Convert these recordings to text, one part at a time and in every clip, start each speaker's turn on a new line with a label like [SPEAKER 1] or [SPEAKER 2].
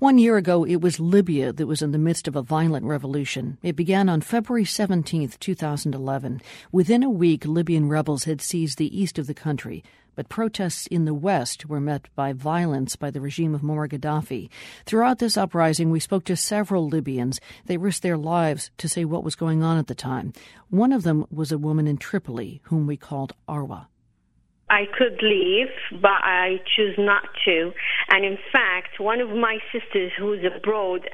[SPEAKER 1] One year ago, it was Libya that was in the midst of a violent revolution. It began on February 17, 2011. Within a week, Libyan rebels had seized the east of the country, but protests in the west were met by violence by the regime of Muammar Gaddafi. Throughout this uprising, we spoke to several Libyans. They risked their lives to say what was going on at the time. One of them was a woman in Tripoli, whom we called Arwa.
[SPEAKER 2] I could leave, but I choose not to. And in fact, one of my sisters who's abroad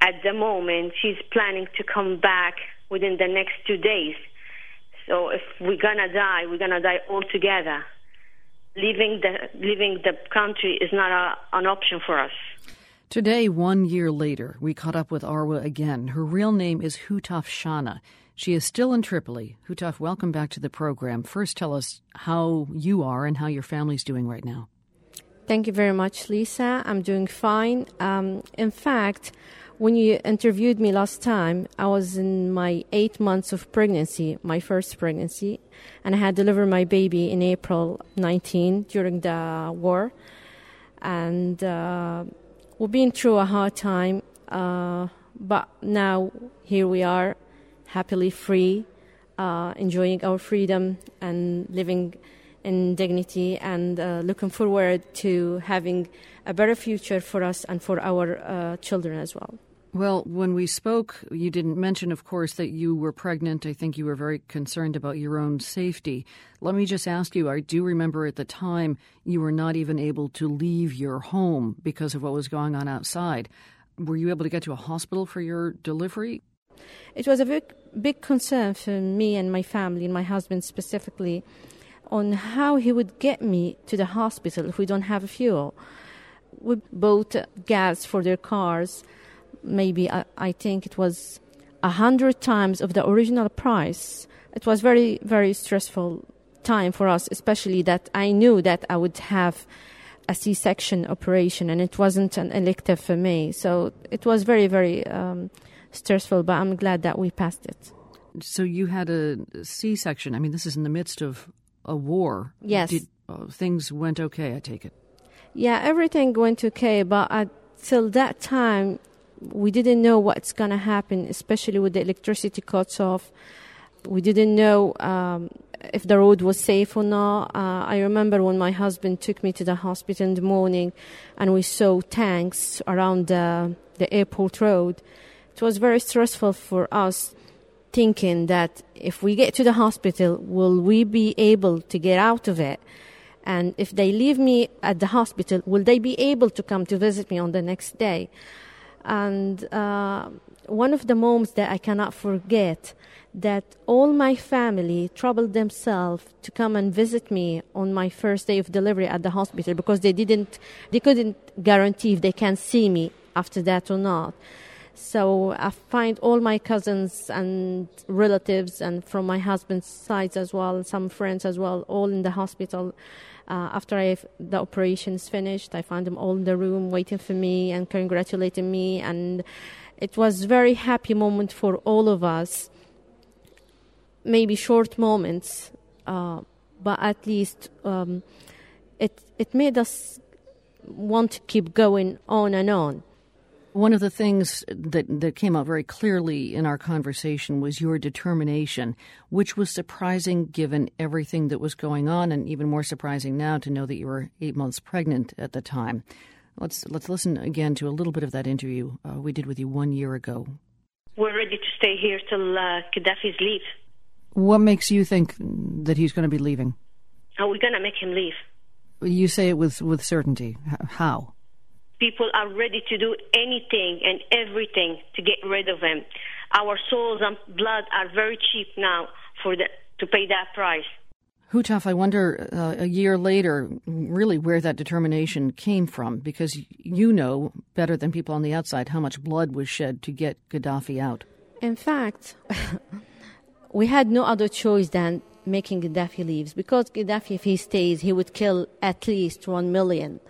[SPEAKER 2] at the moment, she's planning to come back within the next two days. So if we're gonna die, we're gonna die all together. Leaving the leaving the country is not a, an option for us.
[SPEAKER 1] Today, one year later, we caught up with Arwa again. Her real name is Hutaf Shanna. She is still in Tripoli. Hutaf, welcome back to the program. First, tell us how you are and how your family's doing right now.
[SPEAKER 3] Thank you very much, Lisa. I'm doing fine. Um, in fact, when you interviewed me last time, I was in my eight months of pregnancy, my first pregnancy, and I had delivered my baby in April 19 during the war. And uh, we've been through a hard time, uh, but now here we are happily free, uh, enjoying our freedom and living in dignity and uh, looking forward to having a better future for us and for our uh, children as well.
[SPEAKER 1] Well, when we spoke, you didn't mention, of course, that you were pregnant. I think you were very concerned about your own safety. Let me just ask you I do remember at the time you were not even able to leave your home because of what was going on outside. Were you able to get to a hospital for your delivery?
[SPEAKER 3] It was a big, big concern for me and my family, and my husband specifically, on how he would get me to the hospital if we don't have fuel. We bought gas for their cars. Maybe I, I think it was a hundred times of the original price. It was very, very stressful time for us, especially that I knew that I would have a C-section operation, and it wasn't an elective for me. So it was very, very um, stressful, but I'm glad that we passed it.
[SPEAKER 1] So you had a C section. I mean, this is in the midst of a war.
[SPEAKER 3] Yes.
[SPEAKER 1] Did, uh, things went okay, I take it.
[SPEAKER 3] Yeah, everything went okay, but until that time, we didn't know what's going to happen, especially with the electricity cuts off. We didn't know um, if the road was safe or not. Uh, I remember when my husband took me to the hospital in the morning and we saw tanks around the, the airport road it was very stressful for us thinking that if we get to the hospital, will we be able to get out of it? And if they leave me at the hospital, will they be able to come to visit me on the next day? And uh, one of the moments that I cannot forget that all my family troubled themselves to come and visit me on my first day of delivery at the hospital because they didn't, they couldn't guarantee if they can see me after that or not. So I find all my cousins and relatives, and from my husband's side as well, some friends as well, all in the hospital. Uh, after the operation is finished, I found them all in the room waiting for me and congratulating me, and it was very happy moment for all of us. Maybe short moments, uh, but at least um, it it made us want to keep going on and on.
[SPEAKER 1] One of the things that, that came out very clearly in our conversation was your determination, which was surprising given everything that was going on, and even more surprising now to know that you were eight months pregnant at the time. Let's let's listen again to a little bit of that interview uh, we did with you one year ago.
[SPEAKER 2] We're ready to stay here till uh, Gaddafi's leave.
[SPEAKER 1] What makes you think that he's going to be leaving?
[SPEAKER 2] Are we going to make him leave?
[SPEAKER 1] You say it with with certainty. How?
[SPEAKER 2] People are ready to do anything and everything to get rid of him. Our souls and blood are very cheap now for the, to pay that price.
[SPEAKER 1] Hutaf, I wonder uh, a year later, really where that determination came from, because you know better than people on the outside how much blood was shed to get Gaddafi out.
[SPEAKER 3] In fact, we had no other choice than making Gaddafi leaves, because Gaddafi, if he stays, he would kill at least one million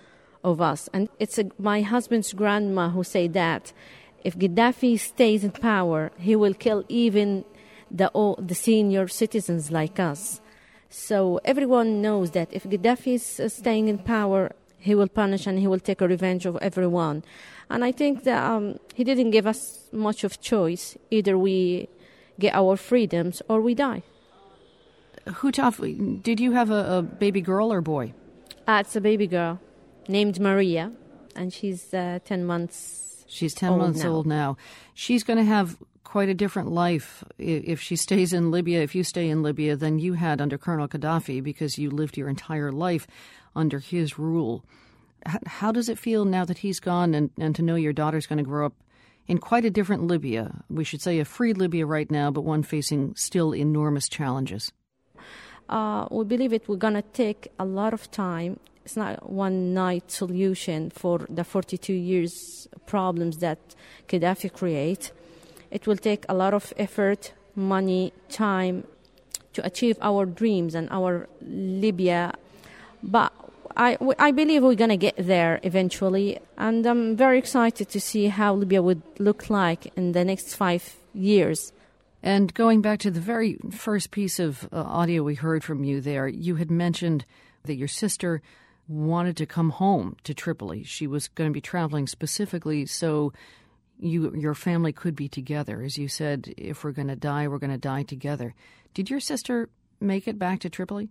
[SPEAKER 3] of us. And it's a, my husband's grandma who said that if Gaddafi stays in power, he will kill even the, the senior citizens like us. So everyone knows that if Gaddafi is uh, staying in power, he will punish and he will take a revenge of everyone. And I think that um, he didn't give us much of choice. Either we get our freedoms or we die.
[SPEAKER 1] Hutaf, did you have a, a baby girl or boy?
[SPEAKER 3] Uh, it's a baby girl named Maria, and she's uh, 10 months
[SPEAKER 1] She's 10
[SPEAKER 3] old
[SPEAKER 1] months
[SPEAKER 3] now.
[SPEAKER 1] old now. She's going to have quite a different life if she stays in Libya, if you stay in Libya, than you had under Colonel Gaddafi because you lived your entire life under his rule. How does it feel now that he's gone and, and to know your daughter's going to grow up in quite a different Libya? We should say a free Libya right now, but one facing still enormous challenges.
[SPEAKER 3] uh, we believe it we're going to take a lot of time. It's not one night solution for the 42 years problems that Gaddafi create. It will take a lot of effort, money, time to achieve our dreams and our Libya. But I, I believe we're going to get there eventually. And I'm very excited to see how Libya would look like in the next five years.
[SPEAKER 1] And going back to the very first piece of uh, audio we heard from you there, you had mentioned that your sister wanted to come home to Tripoli. She was going to be traveling specifically so you your family could be together. As you said, if we're going to die, we're going to die together. Did your sister make it back to Tripoli?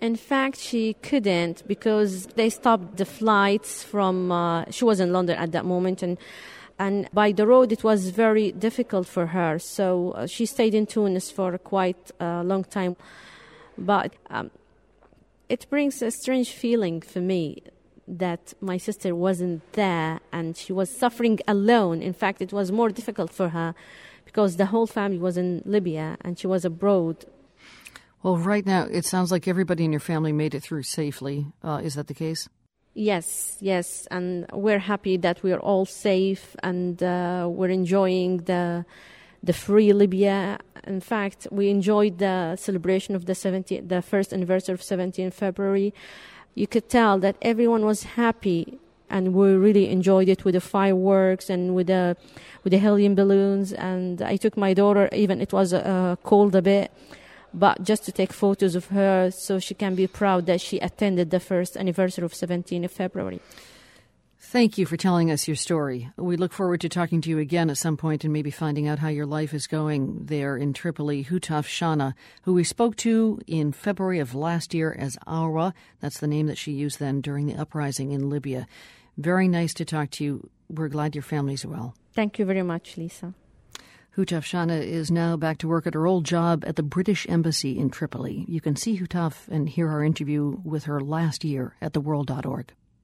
[SPEAKER 3] In fact, she couldn't because they stopped the flights from. Uh, she was in London at that moment, and and by the road it was very difficult for her. So uh, she stayed in Tunis for quite a long time. But um, it brings a strange feeling for me that my sister wasn't there and she was suffering alone. In fact, it was more difficult for her because the whole family was in Libya and she was abroad
[SPEAKER 1] Well, right now it sounds like everybody in your family made it through safely. Uh, is that the case?
[SPEAKER 3] Yes, yes, and we're happy that we're all safe and uh, we're enjoying the the free Libya. In fact, we enjoyed the celebration of the 70, the first anniversary of 17 February. You could tell that everyone was happy, and we really enjoyed it with the fireworks and with the with the helium balloons. And I took my daughter, even it was uh, cold a bit but just to take photos of her so she can be proud that she attended the first anniversary of 17 February.
[SPEAKER 1] Thank you for telling us your story. We look forward to talking to you again at some point and maybe finding out how your life is going there in Tripoli. Hutaf Shanna, who we spoke to in February of last year as Arwa. That's the name that she used then during the uprising in Libya. Very nice to talk to you. We're glad your family's well.
[SPEAKER 3] Thank you very much, Lisa.
[SPEAKER 1] Hutaf Shanna is now back to work at her old job at the British Embassy in Tripoli. You can see Hutaf and hear our interview with her last year at theworld.org.